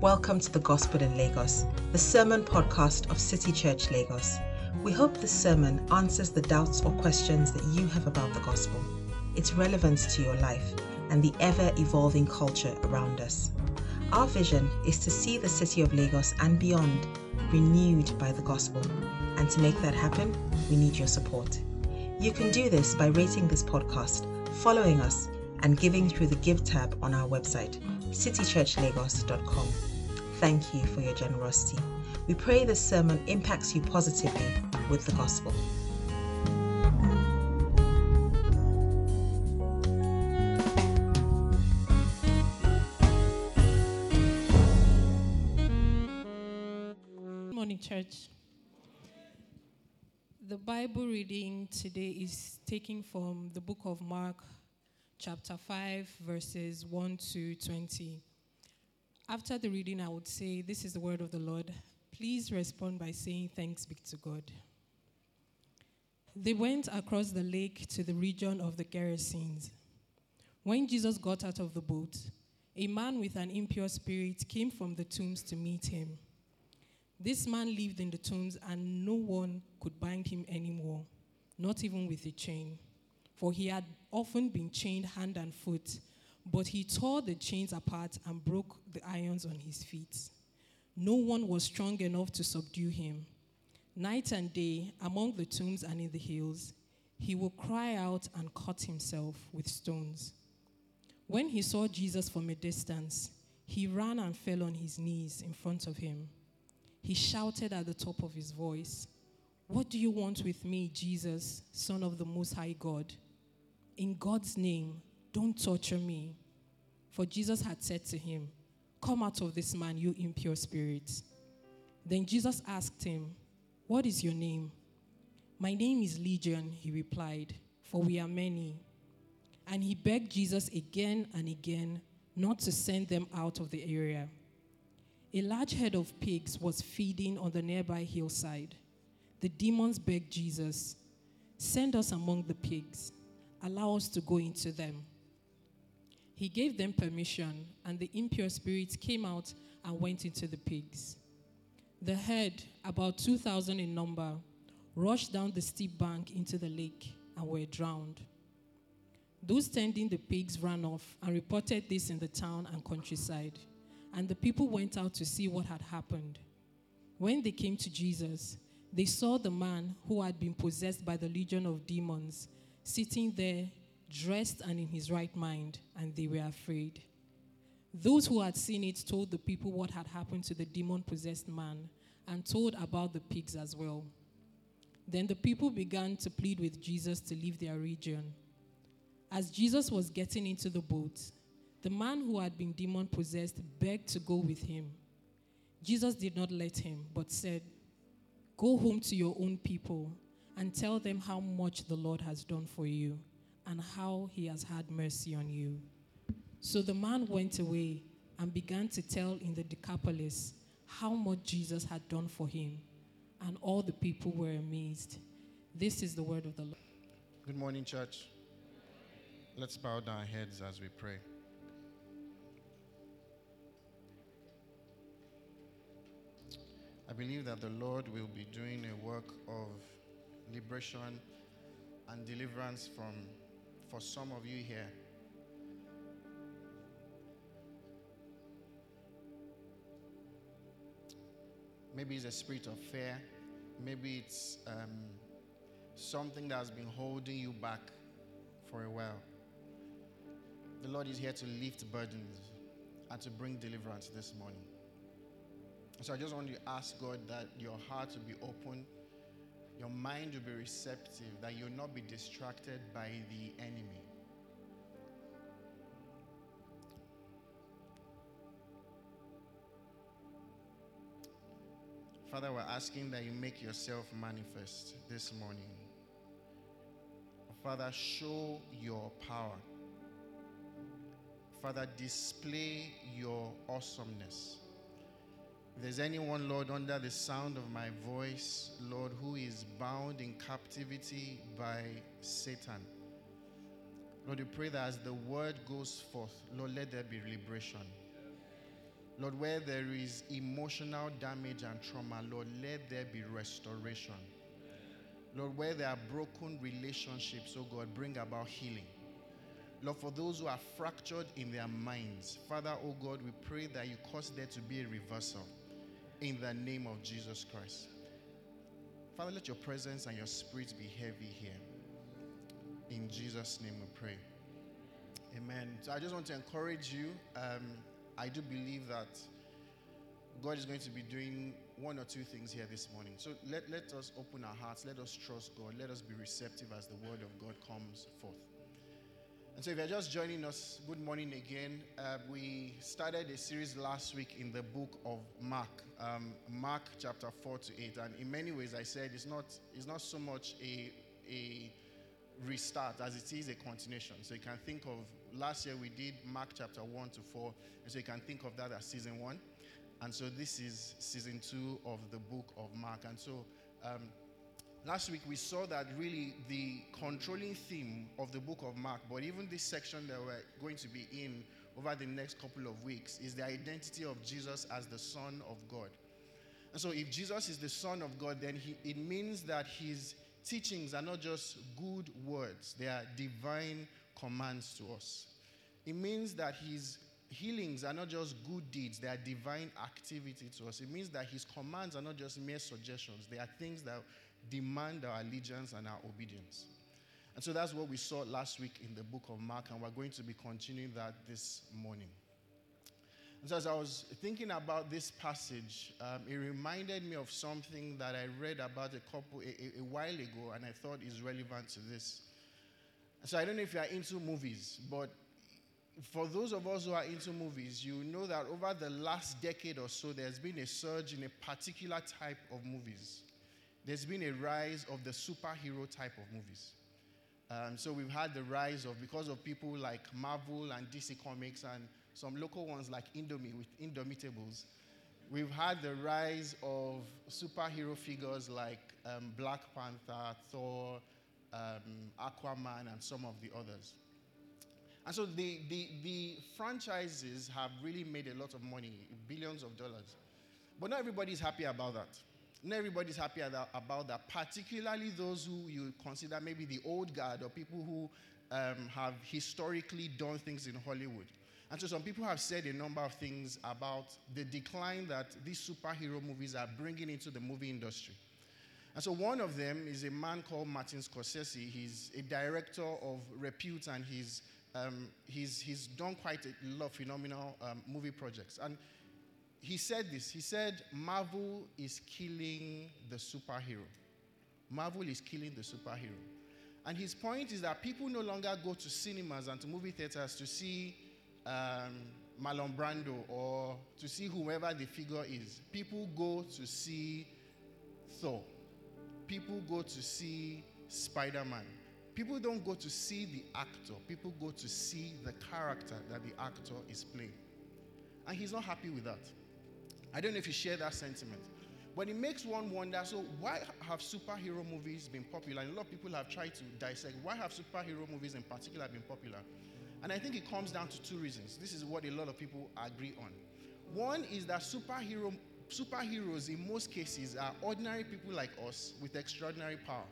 Welcome to the Gospel in Lagos, the sermon podcast of City Church Lagos. We hope this sermon answers the doubts or questions that you have about the gospel, its relevance to your life, and the ever evolving culture around us. Our vision is to see the city of Lagos and beyond renewed by the gospel. And to make that happen, we need your support. You can do this by rating this podcast, following us, and giving through the Give tab on our website, citychurchlagos.com. Thank you for your generosity. We pray this sermon impacts you positively with the gospel. Good morning, church. The Bible reading today is taken from the book of Mark, chapter 5, verses 1 to 20. After the reading, I would say, This is the word of the Lord. Please respond by saying, Thanks be to God. They went across the lake to the region of the Gerasenes. When Jesus got out of the boat, a man with an impure spirit came from the tombs to meet him. This man lived in the tombs, and no one could bind him anymore, not even with a chain. For he had often been chained hand and foot, but he tore the chains apart and broke the irons on his feet. No one was strong enough to subdue him. Night and day, among the tombs and in the hills, he would cry out and cut himself with stones. When he saw Jesus from a distance, he ran and fell on his knees in front of him. He shouted at the top of his voice, What do you want with me, Jesus, Son of the Most High God? In God's name, don't torture me. For Jesus had said to him, Come out of this man, you impure spirit. Then Jesus asked him, What is your name? My name is Legion, he replied, for we are many. And he begged Jesus again and again not to send them out of the area. A large herd of pigs was feeding on the nearby hillside. The demons begged Jesus, Send us among the pigs, allow us to go into them. He gave them permission, and the impure spirits came out and went into the pigs. The herd, about 2,000 in number, rushed down the steep bank into the lake and were drowned. Those tending the pigs ran off and reported this in the town and countryside, and the people went out to see what had happened. When they came to Jesus, they saw the man who had been possessed by the legion of demons sitting there, dressed and in his right mind, and they were afraid. Those who had seen it told the people what had happened to the demon possessed man and told about the pigs as well. Then the people began to plead with Jesus to leave their region. As Jesus was getting into the boat, the man who had been demon possessed begged to go with him. Jesus did not let him, but said, Go home to your own people and tell them how much the Lord has done for you and how he has had mercy on you. So the man went away and began to tell in the Decapolis how much Jesus had done for him, and all the people were amazed. This is the word of the Lord. Good morning, church. Let's bow down our heads as we pray. I believe that the Lord will be doing a work of liberation and deliverance from for some of you here. Maybe it's a spirit of fear. Maybe it's um, something that has been holding you back for a while. The Lord is here to lift burdens and to bring deliverance this morning. So I just want you to ask God that your heart will be open, your mind will be receptive, that you'll not be distracted by the enemy. Father, we're asking that you make yourself manifest this morning. Father, show your power. Father, display your awesomeness. If there's anyone, Lord, under the sound of my voice, Lord, who is bound in captivity by Satan, Lord, we pray that as the word goes forth, Lord, let there be liberation. Lord, where there is emotional damage and trauma, Lord, let there be restoration. Lord, where there are broken relationships, oh God, bring about healing. Lord, for those who are fractured in their minds, Father, oh God, we pray that you cause there to be a reversal in the name of Jesus Christ. Father, let your presence and your spirit be heavy here. In Jesus' name we pray. Amen. So I just want to encourage you. Um, I do believe that God is going to be doing one or two things here this morning. So let, let us open our hearts, let us trust God, let us be receptive as the word of God comes forth. And so, if you're just joining us, good morning again. Uh, we started a series last week in the book of Mark, um, Mark chapter 4 to 8. And in many ways, I said it's not, it's not so much a, a restart as it is a continuation. So, you can think of last year we did Mark chapter 1 to 4. And so, you can think of that as season 1. And so, this is season 2 of the book of Mark. And so, um, Last week we saw that really the controlling theme of the book of Mark, but even this section that we're going to be in over the next couple of weeks, is the identity of Jesus as the Son of God. And so, if Jesus is the Son of God, then he, it means that his teachings are not just good words, they are divine commands to us. It means that his healings are not just good deeds, they are divine activity to us. It means that his commands are not just mere suggestions, they are things that demand our allegiance and our obedience. And so that's what we saw last week in the book of Mark, and we're going to be continuing that this morning. And so, as I was thinking about this passage, um, it reminded me of something that I read about a couple a, a, while ago, and I thought is relevant to this. So, I don't know if you are into movies, but for those of us who are into movies, you know that over the last decade or so, there's been a surge in a particular type of movies there's been a rise of the superhero type of movies. Um, so we've had the rise of, because of people like Marvel and DC Comics and some local ones like Indomie with Indomitables, we've had the rise of superhero figures like um, Black Panther, Thor, um, Aquaman, and some of the others. And so the, the, the franchises have really made a lot of money, billions of dollars. But not everybody is happy about that. Not everybody's happy about that, particularly those who you consider maybe the old guard or people who um, have historically done things in Hollywood. And so some people have said a number of things about the decline that these superhero movies are bringing into the movie industry. And so one of them is a man called Martin Scorsese. He's a director of repute and he's, um, he's, he's done quite a lot of phenomenal um, movie projects. And he said this. He said, Marvel is killing the superhero. Marvel is killing the superhero. And his point is that people no longer go to cinemas and to movie theaters to see um, Marlon Brando or to see whoever the figure is. People go to see Thor. People go to see Spider Man. People don't go to see the actor, people go to see the character that the actor is playing. And he's not happy with that. I don't know if you share that sentiment. But it makes one wonder so, why have superhero movies been popular? And a lot of people have tried to dissect why have superhero movies in particular been popular? And I think it comes down to two reasons. This is what a lot of people agree on. One is that superhero, superheroes, in most cases, are ordinary people like us with extraordinary power.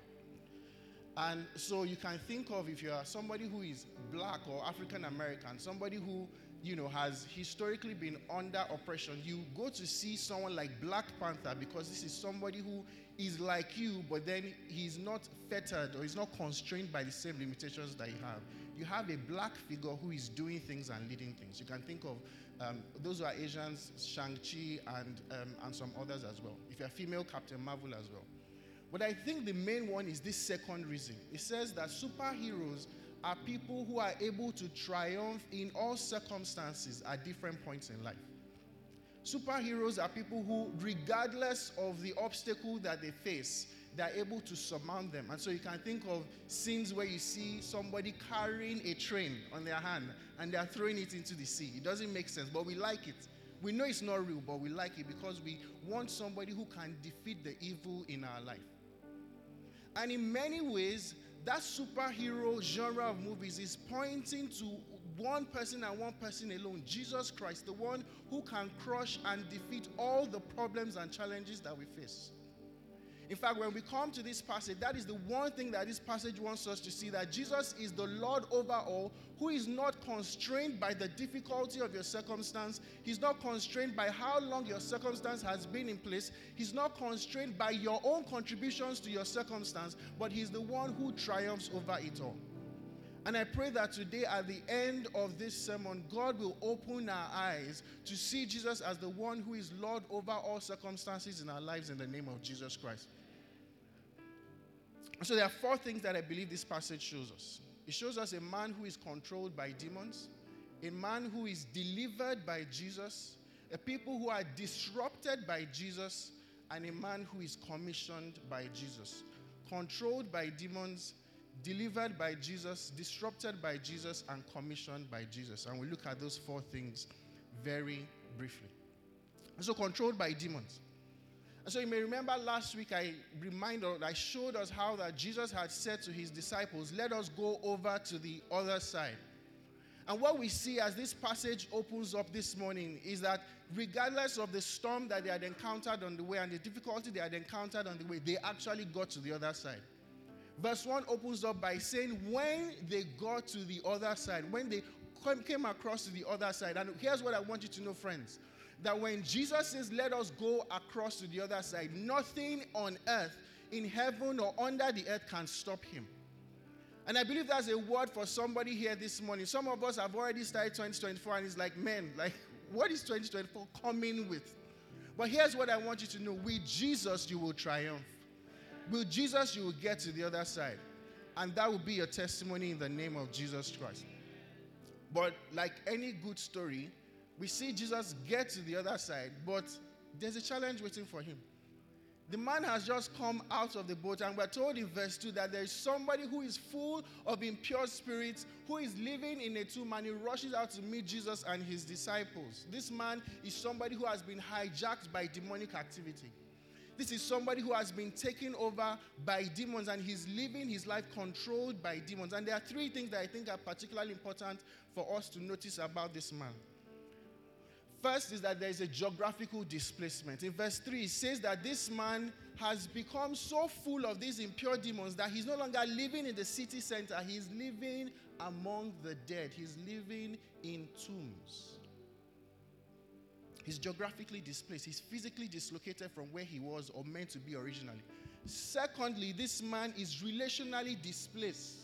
And so you can think of if you are somebody who is black or African American, somebody who you know, has historically been under oppression, you go to see someone like Black Panther because this is somebody who is like you, but then he's not fettered or he's not constrained by the same limitations that you have. You have a black figure who is doing things and leading things. You can think of um, those who are Asians, Shang-Chi and, um, and some others as well. If you're female, Captain Marvel as well. But I think the main one is this second reason. It says that superheroes are people who are able to triumph in all circumstances at different points in life. Superheroes are people who, regardless of the obstacle that they face, they're able to surmount them. And so you can think of scenes where you see somebody carrying a train on their hand and they're throwing it into the sea. It doesn't make sense, but we like it. We know it's not real, but we like it because we want somebody who can defeat the evil in our life. And in many ways, that superhero genre of movies is pointing to one person and one person alone Jesus Christ, the one who can crush and defeat all the problems and challenges that we face. In fact, when we come to this passage, that is the one thing that this passage wants us to see that Jesus is the Lord over all, who is not constrained by the difficulty of your circumstance. He's not constrained by how long your circumstance has been in place. He's not constrained by your own contributions to your circumstance, but He's the one who triumphs over it all. And I pray that today, at the end of this sermon, God will open our eyes to see Jesus as the one who is Lord over all circumstances in our lives in the name of Jesus Christ. So, there are four things that I believe this passage shows us it shows us a man who is controlled by demons, a man who is delivered by Jesus, a people who are disrupted by Jesus, and a man who is commissioned by Jesus. Controlled by demons, delivered by Jesus, disrupted by Jesus, and commissioned by Jesus. And we look at those four things very briefly. And So, controlled by demons. And so you may remember last week I reminded, I showed us how that Jesus had said to his disciples, Let us go over to the other side. And what we see as this passage opens up this morning is that regardless of the storm that they had encountered on the way and the difficulty they had encountered on the way, they actually got to the other side. Verse 1 opens up by saying, When they got to the other side, when they came across to the other side, and here's what I want you to know, friends that when Jesus says, Let us go across to the other side, nothing on earth, in heaven, or under the earth can stop him. And I believe that's a word for somebody here this morning. Some of us have already started 2024, and it's like, man, like, what is 2024 coming with? But here's what I want you to know with Jesus, you will triumph. With Jesus, you will get to the other side. And that will be your testimony in the name of Jesus Christ. But like any good story, we see Jesus get to the other side, but there's a challenge waiting for him. The man has just come out of the boat, and we're told in verse 2 that there is somebody who is full of impure spirits, who is living in a tomb, and he rushes out to meet Jesus and his disciples. This man is somebody who has been hijacked by demonic activity. This is somebody who has been taken over by demons and he's living his life controlled by demons. And there are three things that I think are particularly important for us to notice about this man. First is that there is a geographical displacement. In verse 3, it says that this man has become so full of these impure demons that he's no longer living in the city center, he's living among the dead, he's living in tombs. He's geographically displaced. He's physically dislocated from where he was or meant to be originally. Secondly, this man is relationally displaced.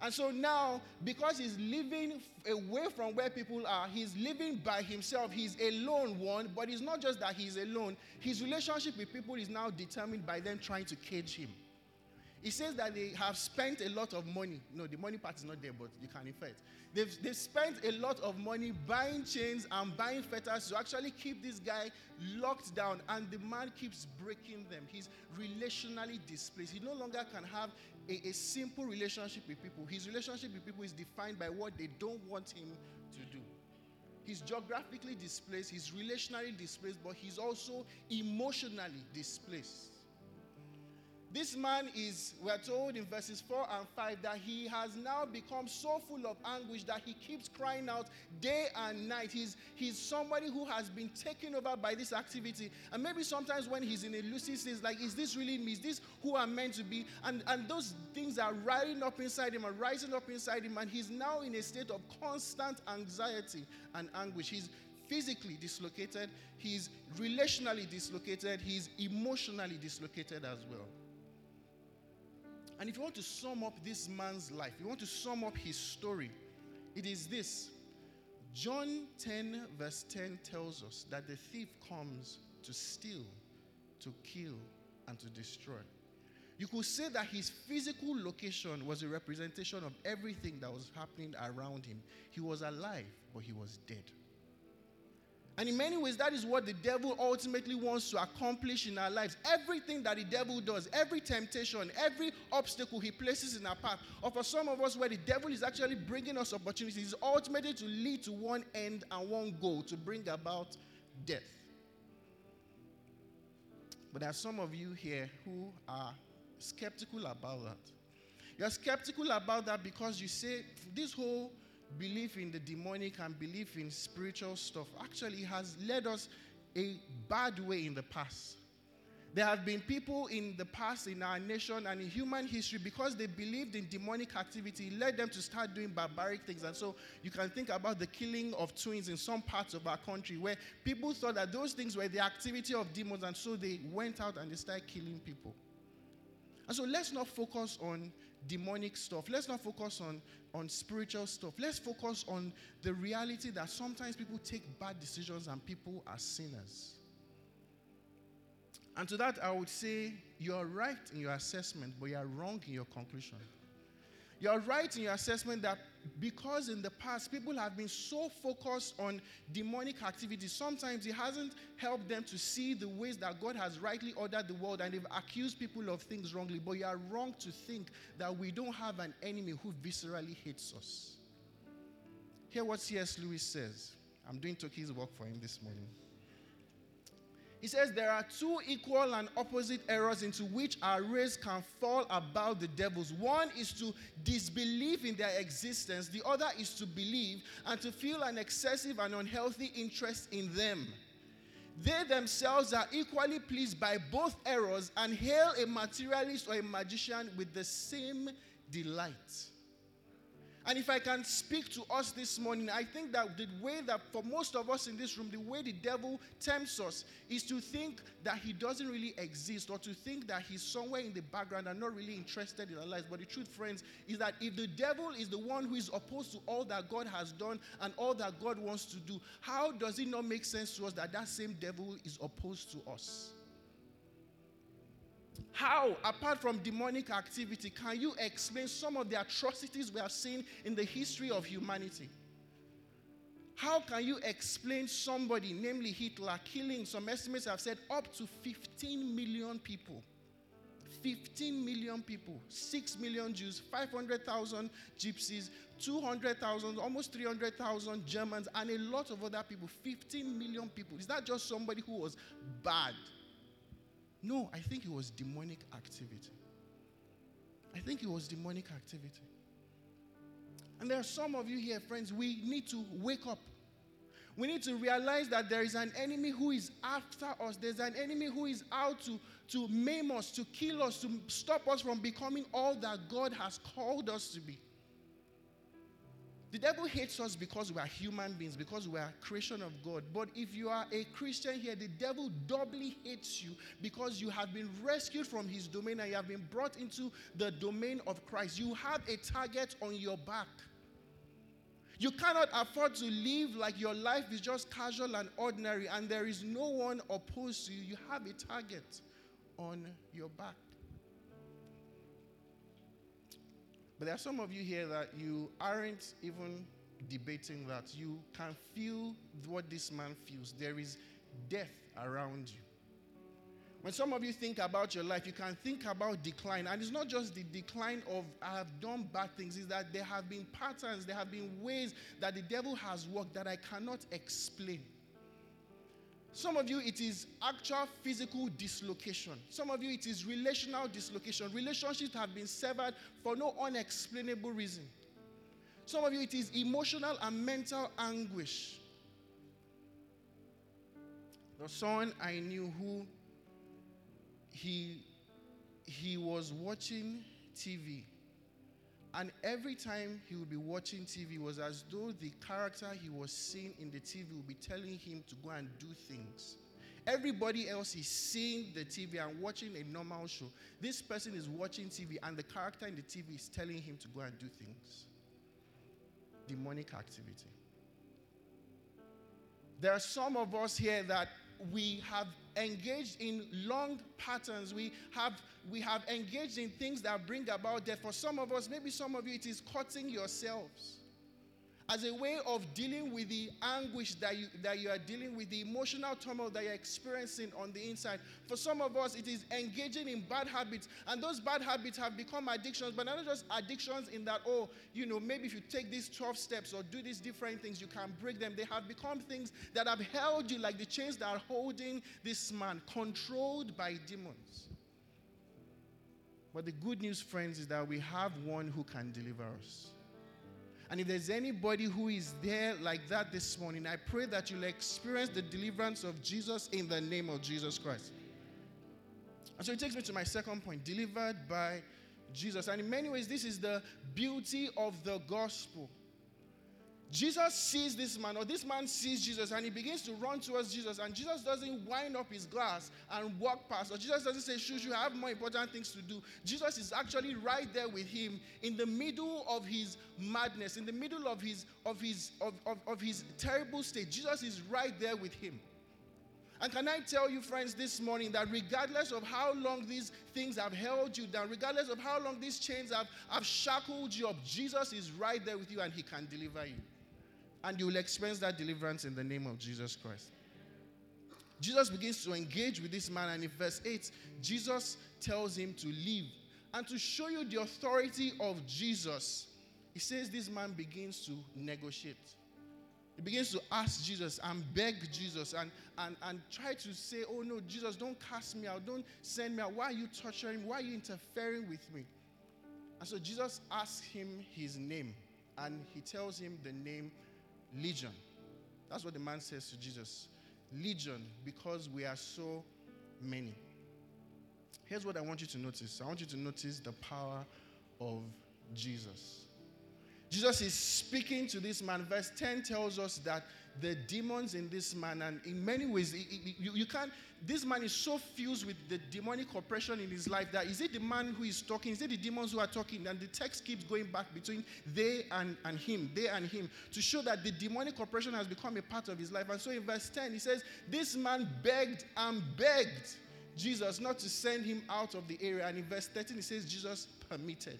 And so now, because he's living away from where people are, he's living by himself. He's a lone one, but it's not just that he's alone. His relationship with people is now determined by them trying to cage him. He says that they have spent a lot of money. No, the money part is not there, but you can infer it. They've, they've spent a lot of money buying chains and buying fetters to actually keep this guy locked down, and the man keeps breaking them. He's relationally displaced. He no longer can have a, a simple relationship with people. His relationship with people is defined by what they don't want him to do. He's geographically displaced, he's relationally displaced, but he's also emotionally displaced. This man is, we're told in verses 4 and 5 that he has now become so full of anguish that he keeps crying out day and night. He's, he's somebody who has been taken over by this activity. And maybe sometimes when he's in a lucid state, like, is this really me? Is this who I'm meant to be? And, and those things are rising up inside him and rising up inside him. And he's now in a state of constant anxiety and anguish. He's physically dislocated, he's relationally dislocated, he's emotionally dislocated as well. And if you want to sum up this man's life, you want to sum up his story, it is this John 10, verse 10 tells us that the thief comes to steal, to kill, and to destroy. You could say that his physical location was a representation of everything that was happening around him. He was alive, but he was dead. And in many ways, that is what the devil ultimately wants to accomplish in our lives. Everything that the devil does, every temptation, every obstacle he places in our path, or for some of us where the devil is actually bringing us opportunities, is ultimately to lead to one end and one goal to bring about death. But there are some of you here who are skeptical about that. You're skeptical about that because you say this whole belief in the demonic and belief in spiritual stuff actually has led us a bad way in the past. There have been people in the past in our nation and in human history because they believed in demonic activity, led them to start doing barbaric things. And so you can think about the killing of twins in some parts of our country where people thought that those things were the activity of demons, and so they went out and they started killing people. And so let's not focus on demonic stuff. Let's not focus on, on spiritual stuff. Let's focus on the reality that sometimes people take bad decisions and people are sinners. And to that, I would say you're right in your assessment, but you're wrong in your conclusion. You're right in your assessment that because in the past people have been so focused on demonic activity, sometimes it hasn't helped them to see the ways that God has rightly ordered the world and they've accused people of things wrongly. But you are wrong to think that we don't have an enemy who viscerally hates us. Hear what C.S. Lewis says. I'm doing Toki's work for him this morning. He says there are two equal and opposite errors into which our race can fall about the devils. One is to disbelieve in their existence, the other is to believe and to feel an excessive and unhealthy interest in them. They themselves are equally pleased by both errors and hail a materialist or a magician with the same delight. And if I can speak to us this morning, I think that the way that for most of us in this room, the way the devil tempts us is to think that he doesn't really exist or to think that he's somewhere in the background and not really interested in our lives. But the truth, friends, is that if the devil is the one who is opposed to all that God has done and all that God wants to do, how does it not make sense to us that that same devil is opposed to us? How, apart from demonic activity, can you explain some of the atrocities we have seen in the history of humanity? How can you explain somebody, namely Hitler, killing, some estimates have said, up to 15 million people? 15 million people, 6 million Jews, 500,000 gypsies, 200,000, almost 300,000 Germans, and a lot of other people. 15 million people. Is that just somebody who was bad? No, I think it was demonic activity. I think it was demonic activity. And there are some of you here, friends, we need to wake up. We need to realize that there is an enemy who is after us. There's an enemy who is out to, to maim us, to kill us, to stop us from becoming all that God has called us to be. The devil hates us because we are human beings, because we are creation of God. But if you are a Christian here, the devil doubly hates you because you have been rescued from his domain and you have been brought into the domain of Christ. You have a target on your back. You cannot afford to live like your life is just casual and ordinary and there is no one opposed to you. You have a target on your back. But there are some of you here that you aren't even debating that. You can feel what this man feels. There is death around you. When some of you think about your life, you can think about decline. And it's not just the decline of I have done bad things, it's that there have been patterns, there have been ways that the devil has worked that I cannot explain. Some of you, it is actual physical dislocation. Some of you, it is relational dislocation. Relationships have been severed for no unexplainable reason. Some of you, it is emotional and mental anguish. The son I knew who he, he was watching TV and every time he would be watching TV, was as though the character he was seeing in the TV would be telling him to go and do things. Everybody else is seeing the TV and watching a normal show. This person is watching TV, and the character in the TV is telling him to go and do things. Demonic activity. There are some of us here that we have engaged in long patterns. We have, we have engaged in things that bring about death. For some of us, maybe some of you, it is cutting yourselves as a way of dealing with the anguish that you, that you are dealing with, the emotional turmoil that you're experiencing on the inside. For some of us, it is engaging in bad habits, and those bad habits have become addictions, but not just addictions in that, oh, you know, maybe if you take these 12 steps or do these different things, you can break them. They have become things that have held you like the chains that are holding this man, controlled by demons. But the good news, friends, is that we have one who can deliver us. And if there's anybody who is there like that this morning, I pray that you'll experience the deliverance of Jesus in the name of Jesus Christ. And so it takes me to my second point delivered by Jesus. And in many ways, this is the beauty of the gospel. Jesus sees this man, or this man sees Jesus, and he begins to run towards Jesus. And Jesus doesn't wind up his glass and walk past, or Jesus doesn't say, Shoo, you have more important things to do. Jesus is actually right there with him in the middle of his madness, in the middle of his, of his, of, of, of his terrible state. Jesus is right there with him. And can I tell you, friends, this morning that regardless of how long these things have held you down, regardless of how long these chains have, have shackled you up, Jesus is right there with you and he can deliver you and you will experience that deliverance in the name of Jesus Christ. Jesus begins to engage with this man, and in verse 8, Jesus tells him to leave. And to show you the authority of Jesus, he says this man begins to negotiate. He begins to ask Jesus and beg Jesus and, and, and try to say, Oh no, Jesus, don't cast me out. Don't send me out. Why are you torturing me? Why are you interfering with me? And so Jesus asks him his name, and he tells him the name Legion. That's what the man says to Jesus. Legion, because we are so many. Here's what I want you to notice I want you to notice the power of Jesus. Jesus is speaking to this man. Verse 10 tells us that the demons in this man, and in many ways, you, you can't, this man is so fused with the demonic oppression in his life that is it the man who is talking? Is it the demons who are talking? And the text keeps going back between they and, and him, they and him, to show that the demonic oppression has become a part of his life. And so in verse 10, he says, This man begged and begged Jesus not to send him out of the area. And in verse 13, he says, Jesus permitted.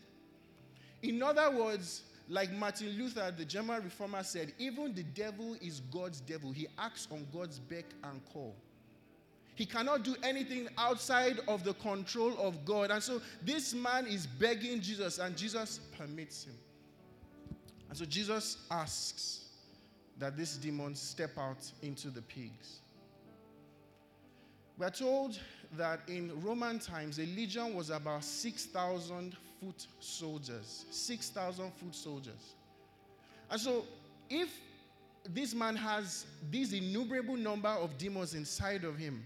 In other words, like Martin Luther, the German reformer, said, even the devil is God's devil. He acts on God's beck and call. He cannot do anything outside of the control of God. And so this man is begging Jesus, and Jesus permits him. And so Jesus asks that this demon step out into the pigs. We're told that in Roman times, a legion was about 6,000 foot soldiers. 6,000 foot soldiers. And so, if this man has this innumerable number of demons inside of him,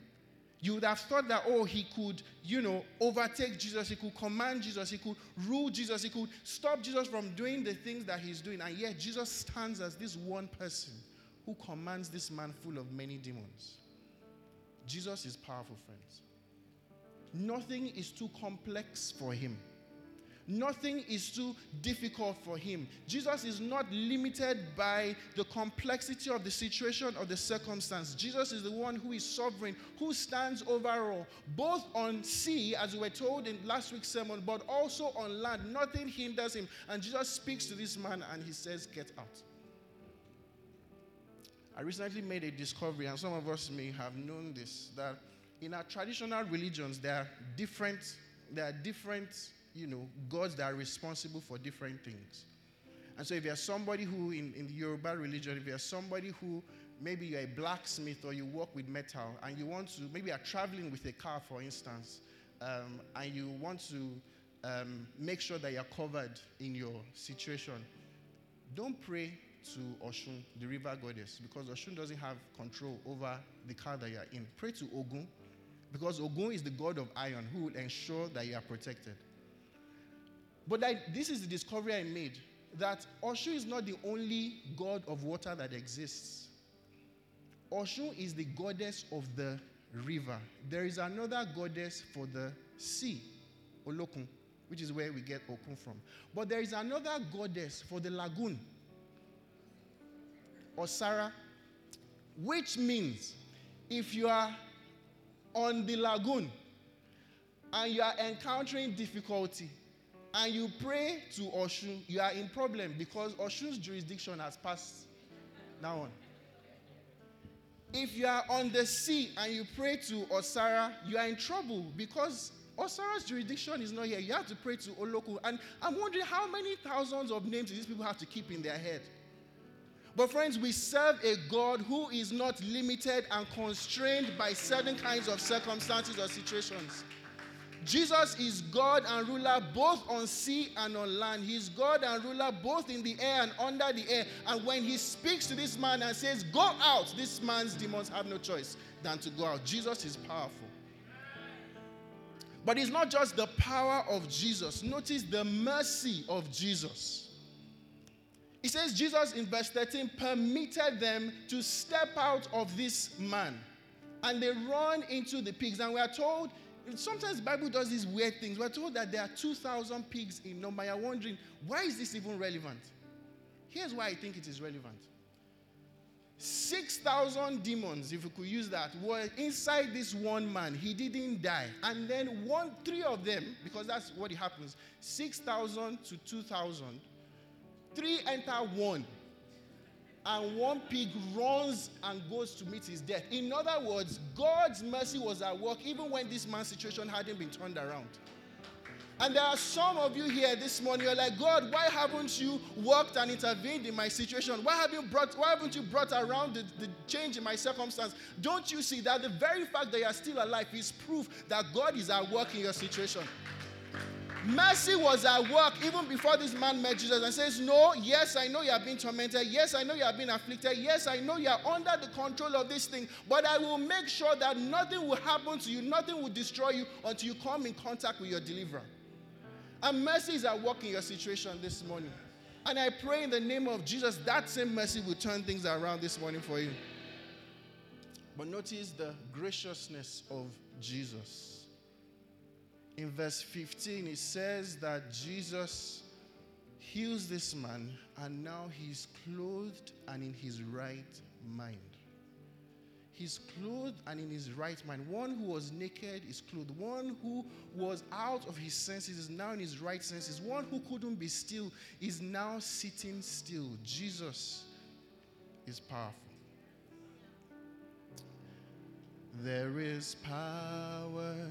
you would have thought that, oh, he could, you know, overtake Jesus, he could command Jesus, he could rule Jesus, he could stop Jesus from doing the things that he's doing. And yet, Jesus stands as this one person who commands this man full of many demons. Jesus is powerful, friends. Nothing is too complex for him. Nothing is too difficult for him. Jesus is not limited by the complexity of the situation or the circumstance. Jesus is the one who is sovereign, who stands over all, both on sea, as we were told in last week's sermon, but also on land. Nothing hinders him. And Jesus speaks to this man and he says, Get out. I recently made a discovery, and some of us may have known this, that in our traditional religions, there are different, there are different you know, gods that are responsible for different things. And so if you're somebody who, in, in the Yoruba religion, if you're somebody who maybe you're a blacksmith or you work with metal and you want to, maybe you're traveling with a car, for instance, um, and you want to um, make sure that you're covered in your situation, don't pray to Oshun, the river goddess, because Oshun doesn't have control over the car that you're in. Pray to Ogun, because Ogun is the god of iron who will ensure that you are protected. But this is the discovery I made that Oshun is not the only god of water that exists. Oshun is the goddess of the river. There is another goddess for the sea, Olokun, which is where we get Okun from. But there is another goddess for the lagoon, Osara, which means if you are on the lagoon and you are encountering difficulty, and you pray to Oshun, you are in problem because Oshun's jurisdiction has passed now on. If you are on the sea and you pray to Osara, you are in trouble because Osara's jurisdiction is not here. You have to pray to Olokun. And I'm wondering how many thousands of names these people have to keep in their head. But, friends, we serve a God who is not limited and constrained by certain kinds of circumstances or situations. Jesus is God and ruler both on sea and on land. He's God and ruler both in the air and under the air. And when he speaks to this man and says, Go out, this man's demons have no choice than to go out. Jesus is powerful. But it's not just the power of Jesus. Notice the mercy of Jesus. He says Jesus in verse 13 permitted them to step out of this man and they run into the pigs. And we are told, sometimes the Bible does these weird things. We're told that there are 2,000 pigs in number. You're wondering, why is this even relevant? Here's why I think it is relevant 6,000 demons, if we could use that, were inside this one man. He didn't die. And then one, three of them, because that's what happens 6,000 to 2,000, three enter one. And one pig runs and goes to meet his death. In other words, God's mercy was at work even when this man's situation hadn't been turned around. And there are some of you here this morning, you're like, God, why haven't you worked and intervened in my situation? Why, have you brought, why haven't you brought around the, the change in my circumstance? Don't you see that the very fact that you are still alive is proof that God is at work in your situation? Mercy was at work even before this man met Jesus and says, No, yes, I know you have been tormented. Yes, I know you have been afflicted. Yes, I know you are under the control of this thing. But I will make sure that nothing will happen to you, nothing will destroy you until you come in contact with your deliverer. And mercy is at work in your situation this morning. And I pray in the name of Jesus that same mercy will turn things around this morning for you. But notice the graciousness of Jesus. In verse 15, it says that Jesus heals this man, and now he's clothed and in his right mind. He's clothed and in his right mind. One who was naked is clothed. One who was out of his senses is now in his right senses. One who couldn't be still is now sitting still. Jesus is powerful. There is power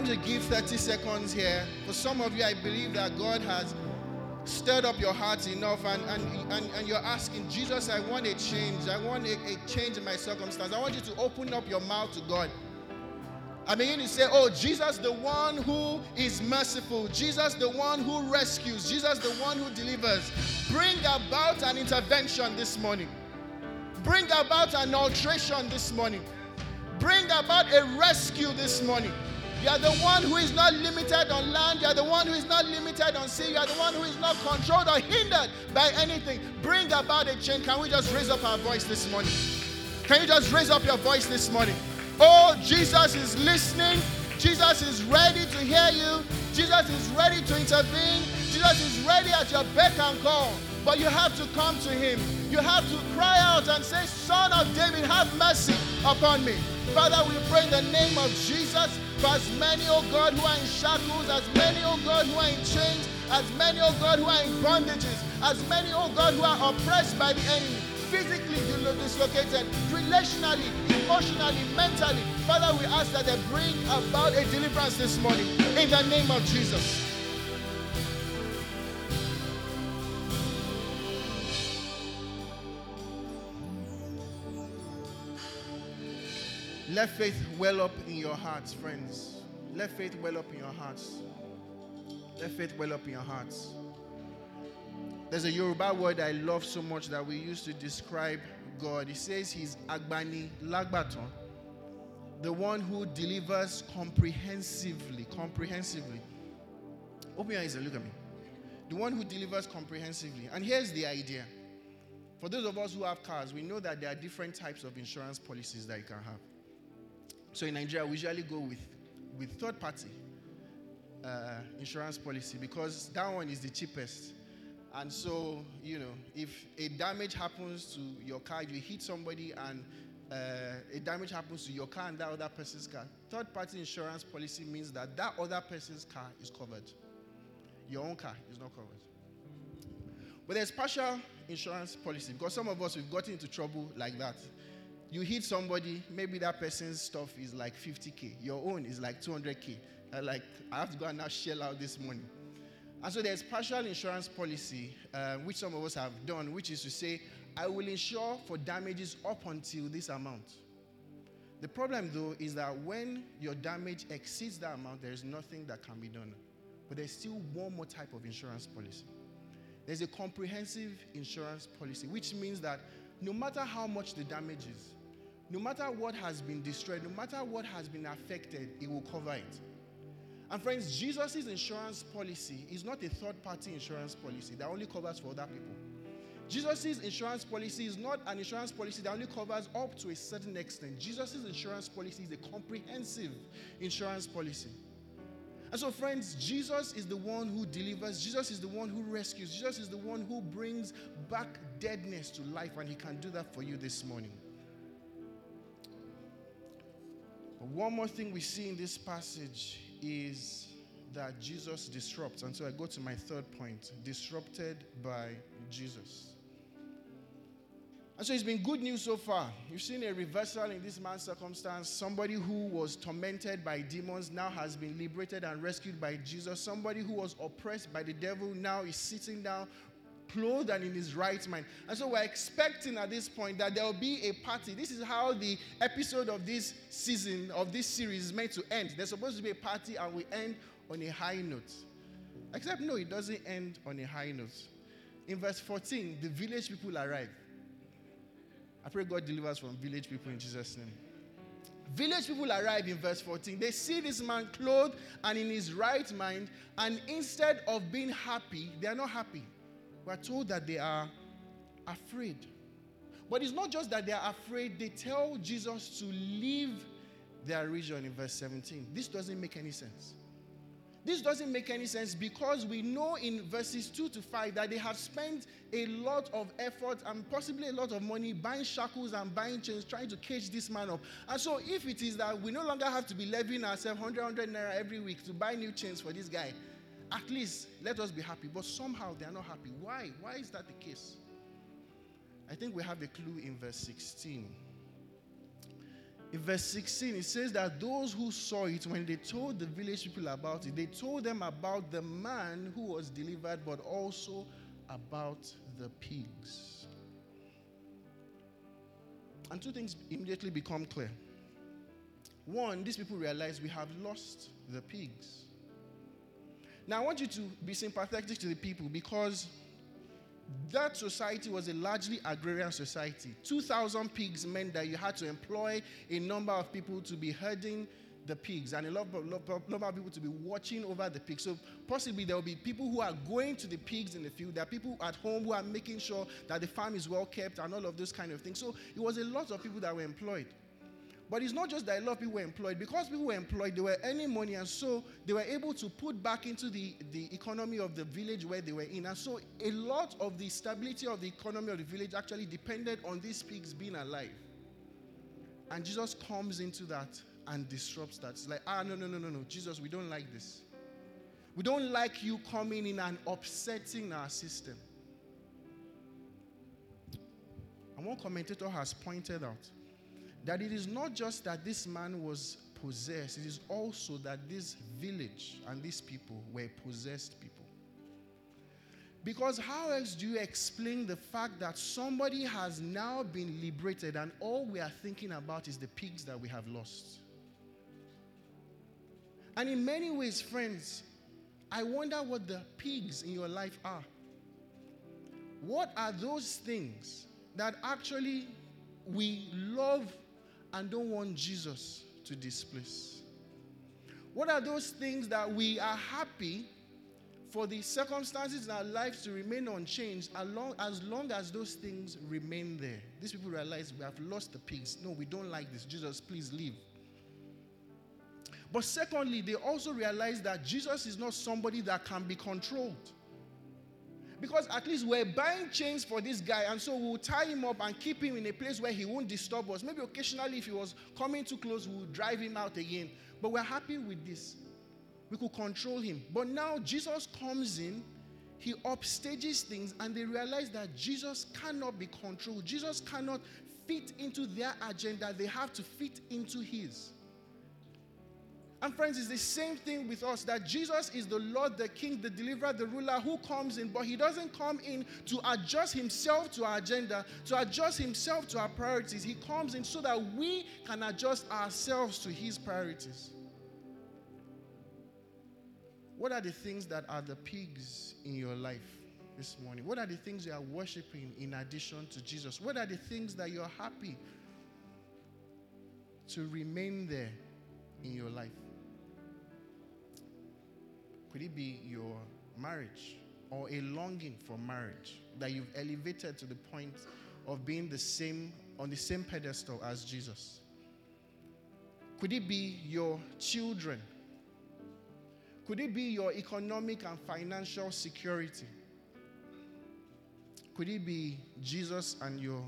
I'm give 30 seconds here. For some of you, I believe that God has stirred up your hearts enough and, and, and, and you're asking, Jesus, I want a change. I want a, a change in my circumstance. I want you to open up your mouth to God. I mean, you say, Oh, Jesus, the one who is merciful, Jesus, the one who rescues, Jesus, the one who delivers. Bring about an intervention this morning. Bring about an alteration this morning. Bring about a rescue this morning. You are the one who is not limited on land. You are the one who is not limited on sea. You are the one who is not controlled or hindered by anything. Bring about a change. Can we just raise up our voice this morning? Can you just raise up your voice this morning? Oh, Jesus is listening. Jesus is ready to hear you. Jesus is ready to intervene. Jesus is ready at your beck and call. But you have to come to him. You have to cry out and say, Son of David, have mercy upon me. Father, we pray in the name of Jesus for as many, oh God, who are in shackles, as many, oh God, who are in chains, as many, oh God, who are in bondages, as many, oh God, who are oppressed by the enemy, physically dislocated, relationally, emotionally, mentally. Father, we ask that they bring about a deliverance this morning in the name of Jesus. Let faith well up in your hearts, friends. Let faith well up in your hearts. Let faith well up in your hearts. There's a Yoruba word I love so much that we use to describe God. He says he's Agbani Lagbaton, the one who delivers comprehensively. Comprehensively. Open your eyes and look at me. The one who delivers comprehensively. And here's the idea. For those of us who have cars, we know that there are different types of insurance policies that you can have. So in Nigeria, we usually go with, with third party. uh, insurance policy because that one is the cheapest. And so, you know, if a damage happens to your car, you hit somebody and uh, a damage happens to your car and that other person's car, third party insurance policy means that that other person's car is covered. Your own car is not covered. But there's partial insurance policy because some of us we've gotten into trouble like that. You hit somebody, maybe that person's stuff is like 50k, your own is like 200k. Uh, like I have to go and now shell out this money. And so there's partial insurance policy, uh, which some of us have done, which is to say, I will insure for damages up until this amount. The problem, though, is that when your damage exceeds that amount, there is nothing that can be done. But there's still one more type of insurance policy. There's a comprehensive insurance policy, which means that no matter how much the damage is, no matter what has been destroyed, no matter what has been affected, it will cover it. And friends, Jesus' insurance policy is not a third party insurance policy that only covers for other people. Jesus' insurance policy is not an insurance policy that only covers up to a certain extent. Jesus' insurance policy is a comprehensive insurance policy. And so, friends, Jesus is the one who delivers, Jesus is the one who rescues, Jesus is the one who brings back deadness to life, and He can do that for you this morning. But one more thing we see in this passage is that Jesus disrupts. And so I go to my third point disrupted by Jesus. And so it's been good news so far. You've seen a reversal in this man's circumstance. Somebody who was tormented by demons now has been liberated and rescued by Jesus. Somebody who was oppressed by the devil now is sitting down, clothed and in his right mind. And so we're expecting at this point that there will be a party. This is how the episode of this season, of this series, is meant to end. There's supposed to be a party and we end on a high note. Except, no, it doesn't end on a high note. In verse 14, the village people arrive. I pray God delivers from village people in Jesus' name. Village people arrive in verse 14. They see this man clothed and in his right mind, and instead of being happy, they are not happy. We're told that they are afraid. But it's not just that they are afraid, they tell Jesus to leave their region in verse 17. This doesn't make any sense. This doesn't make any sense because we know in verses 2 to 5 that they have spent a lot of effort and possibly a lot of money buying shackles and buying chains, trying to cage this man up. And so, if it is that we no longer have to be levying ourselves 100, 100 naira every week to buy new chains for this guy, at least let us be happy. But somehow they are not happy. Why? Why is that the case? I think we have a clue in verse 16. In verse 16, it says that those who saw it, when they told the village people about it, they told them about the man who was delivered, but also about the pigs. And two things immediately become clear. One, these people realize we have lost the pigs. Now, I want you to be sympathetic to the people because that society was a largely agrarian society. 2,000 pigs meant that you had to employ a number of people to be herding the pigs and a lot of, number of people to be watching over the pigs. So possibly there will be people who are going to the pigs in the field. There are people at home who are making sure that the farm is well kept and all of those kind of things. So it was a lot of people that were employed. But it's not just that a lot of people were employed. Because people were employed, they were earning money, and so they were able to put back into the, the economy of the village where they were in. And so a lot of the stability of the economy of the village actually depended on these pigs being alive. And Jesus comes into that and disrupts that. It's like, ah, no, no, no, no, no. Jesus, we don't like this. We don't like you coming in and upsetting our system. And one commentator has pointed out that it is not just that this man was possessed, it is also that this village and these people were possessed people. Because how else do you explain the fact that somebody has now been liberated and all we are thinking about is the pigs that we have lost? And in many ways, friends, I wonder what the pigs in your life are. What are those things that actually we love and don't want Jesus to displace? What are those things that we are happy for the circumstances in our lives to remain unchanged as long, as those things remain there? These people realize we have lost the peace. No, we don't like this. Jesus, please leave. But secondly, they also realize that Jesus is not somebody that can be controlled. Because at least we're buying chains for this guy, and so we'll tie him up and keep him in a place where he won't disturb us. Maybe occasionally, if he was coming too close, we'll drive him out again. But we're happy with this. We could control him. But now Jesus comes in, he upstages things, and they realize that Jesus cannot be controlled. Jesus cannot fit into their agenda, they have to fit into his. And friends, it's the same thing with us that Jesus is the Lord, the King, the deliverer, the ruler who comes in, but he doesn't come in to adjust himself to our agenda, to adjust himself to our priorities. He comes in so that we can adjust ourselves to his priorities. What are the things that are the pigs in your life this morning? What are the things you are worshiping in addition to Jesus? What are the things that you're happy to remain there in your life? Could it be your marriage or a longing for marriage that you've elevated to the point of being the same on the same pedestal as Jesus? Could it be your children? Could it be your economic and financial security? Could it be Jesus and your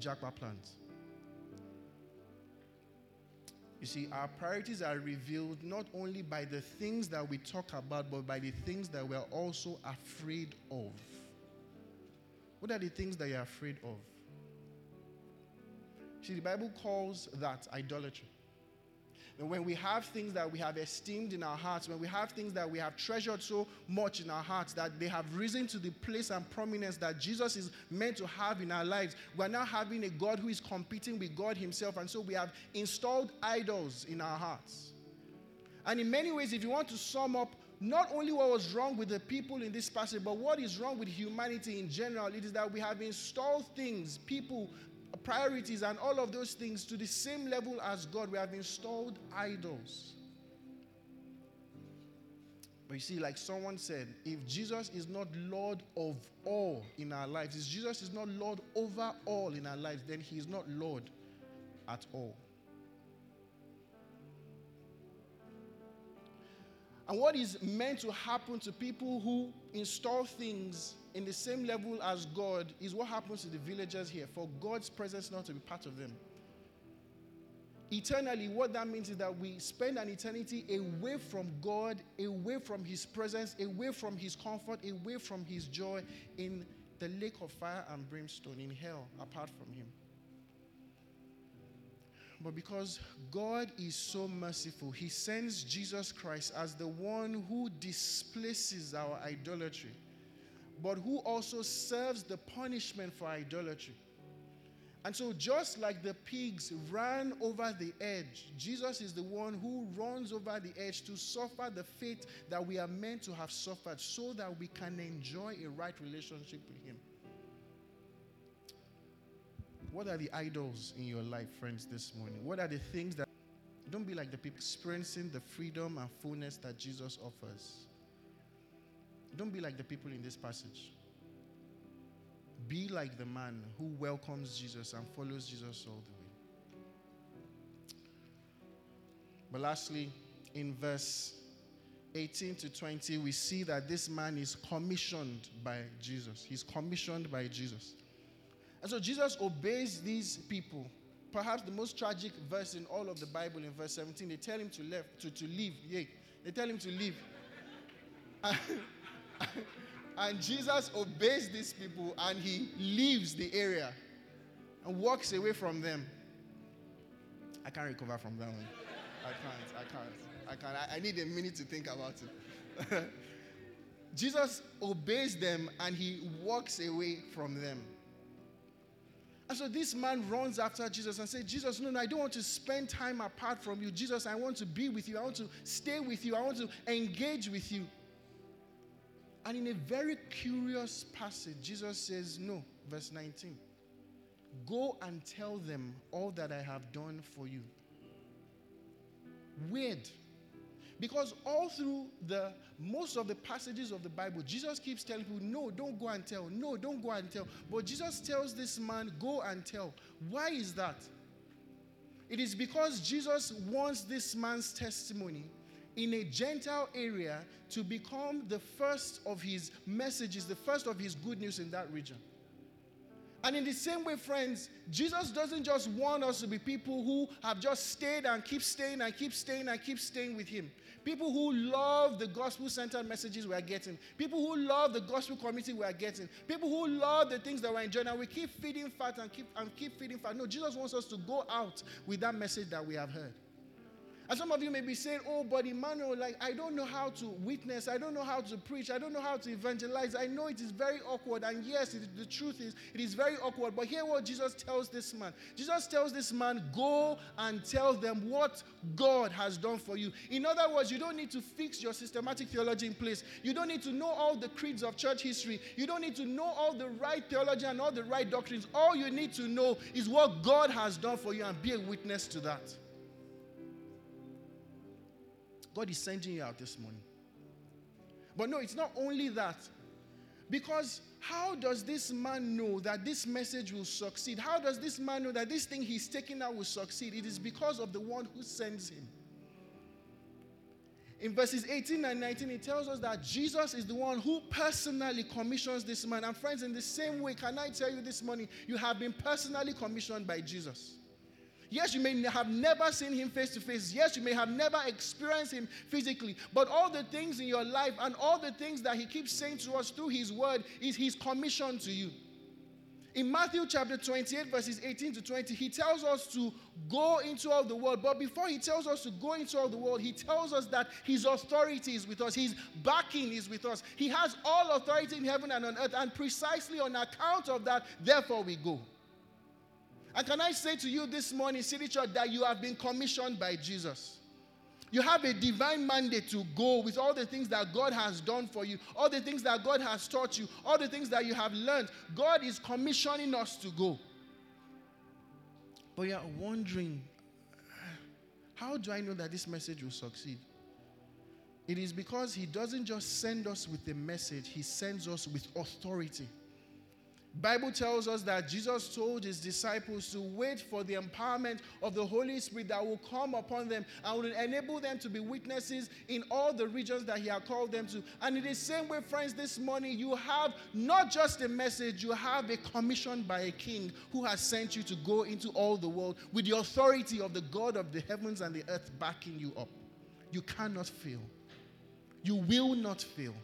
Japa plans? You see, our priorities are revealed not only by the things that we talk about, but by the things that we're also afraid of. What are the things that you're afraid of? See, the Bible calls that idolatry. And when we have things that we have esteemed in our hearts, when we have things that we have treasured so much in our hearts that they have risen to the place and prominence that Jesus is meant to have in our lives, we're now having a God who is competing with God Himself. And so we have installed idols in our hearts. And in many ways, if you want to sum up not only what was wrong with the people in this passage, but what is wrong with humanity in general, it is that we have installed things, people, priorities and all of those things to the same level as God. We have installed idols. But you see, like someone said, if Jesus is not Lord of all in our lives, if Jesus is not Lord over all in our lives, then he is not Lord at all. And what is meant to happen to people who install things in the same level as God is what happens to the villagers here, for God's presence not to be part of them. Eternally, what that means is that we spend an eternity away from God, away from His presence, away from His comfort, away from His joy in the lake of fire and brimstone, in hell, apart from Him. But because God is so merciful, He sends Jesus Christ as the one who displaces our idolatry, but who also serves the punishment for idolatry. And so, just like the pigs ran over the edge, Jesus is the one who runs over the edge to suffer the fate that we are meant to have suffered so that we can enjoy a right relationship with Him. What are the idols in your life, friends, this morning? What are the things that don't be like the people experiencing the freedom and fullness that Jesus offers? Don't be like the people in this passage. Be like the man who welcomes Jesus and follows Jesus all the way. But lastly, in verse 18 to 20, we see that this man is commissioned by Jesus. He's commissioned by Jesus. And so Jesus obeys these people. Perhaps the most tragic verse in all of the Bible in verse 17, they tell him to leave, to, to leave. Yeah, they tell him to leave. And, and Jesus obeys these people and he leaves the area and walks away from them. I can't recover from that one. I can't. I can't. I can't. I, I need a minute to think about it. Jesus obeys them and he walks away from them. And so this man runs after Jesus and says, Jesus, no, no, I don't want to spend time apart from you. Jesus, I want to be with you. I want to stay with you. I want to engage with you. And in a very curious passage, Jesus says, No, verse 19. Go and tell them all that I have done for you. Weird. Because all through the most of the passages of the Bible, Jesus keeps telling people, no, don't go and tell. No, don't go and tell. But Jesus tells this man, go and tell. Why is that? It is because Jesus wants this man's testimony in a Gentile area to become the first of his messages, the first of his good news in that region. And in the same way, friends, Jesus doesn't just want us to be people who have just stayed and keep staying and keep staying and keep staying with him. People who love the gospel centered messages we are getting. People who love the gospel community we are getting. People who love the things that we're enjoying. And we keep feeding fat and keep, and keep feeding fat. No, Jesus wants us to go out with that message that we have heard. And some of you may be saying, Oh, but Emmanuel, like, I don't know how to witness. I don't know how to preach. I don't know how to evangelize. I know it is very awkward. And yes, it, the truth is, it is very awkward. But hear what Jesus tells this man Jesus tells this man, Go and tell them what God has done for you. In other words, you don't need to fix your systematic theology in place. You don't need to know all the creeds of church history. You don't need to know all the right theology and all the right doctrines. All you need to know is what God has done for you and be a witness to that. God is sending you out this morning. But no, it's not only that. Because how does this man know that this message will succeed? How does this man know that this thing he's taking out will succeed? It is because of the one who sends him. In verses 18 and 19, it tells us that Jesus is the one who personally commissions this man. And friends, in the same way, can I tell you this morning, you have been personally commissioned by Jesus. Yes, you may have never seen him face to face. Yes, you may have never experienced him physically. But all the things in your life and all the things that he keeps saying to us through his word is his commission to you. In Matthew chapter 28, verses 18 to 20, he tells us to go into all the world. But before he tells us to go into all the world, he tells us that his authority is with us, his backing is with us. He has all authority in heaven and on earth. And precisely on account of that, therefore we go. And can I say to you this morning, City Church, that you have been commissioned by Jesus? You have a divine mandate to go with all the things that God has done for you, all the things that God has taught you, all the things that you have learned. God is commissioning us to go. But you're wondering, how do I know that this message will succeed? It is because He doesn't just send us with a message, He sends us with authority. Bible tells us that Jesus told his disciples to wait for the empowerment of the Holy Spirit that will come upon them and will enable them to be witnesses in all the regions that he had called them to. And in the same way, friends, this morning you have not just a message, you have a commission by a king who has sent you to go into all the world with the authority of the God of the heavens and the earth backing you up. You cannot fail. You will not fail.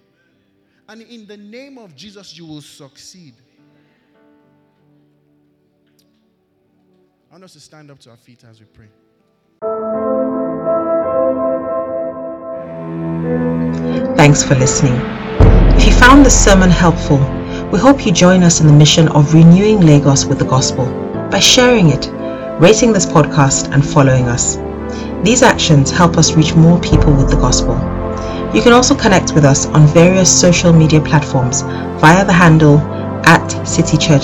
And in the name of Jesus, you will succeed. I want us to stand up to our feet as we pray. Thanks for listening. If you found this sermon helpful, we hope you join us in the mission of renewing Lagos with the gospel by sharing it, rating this podcast, and following us. These actions help us reach more people with the gospel. You can also connect with us on various social media platforms via the handle at City Church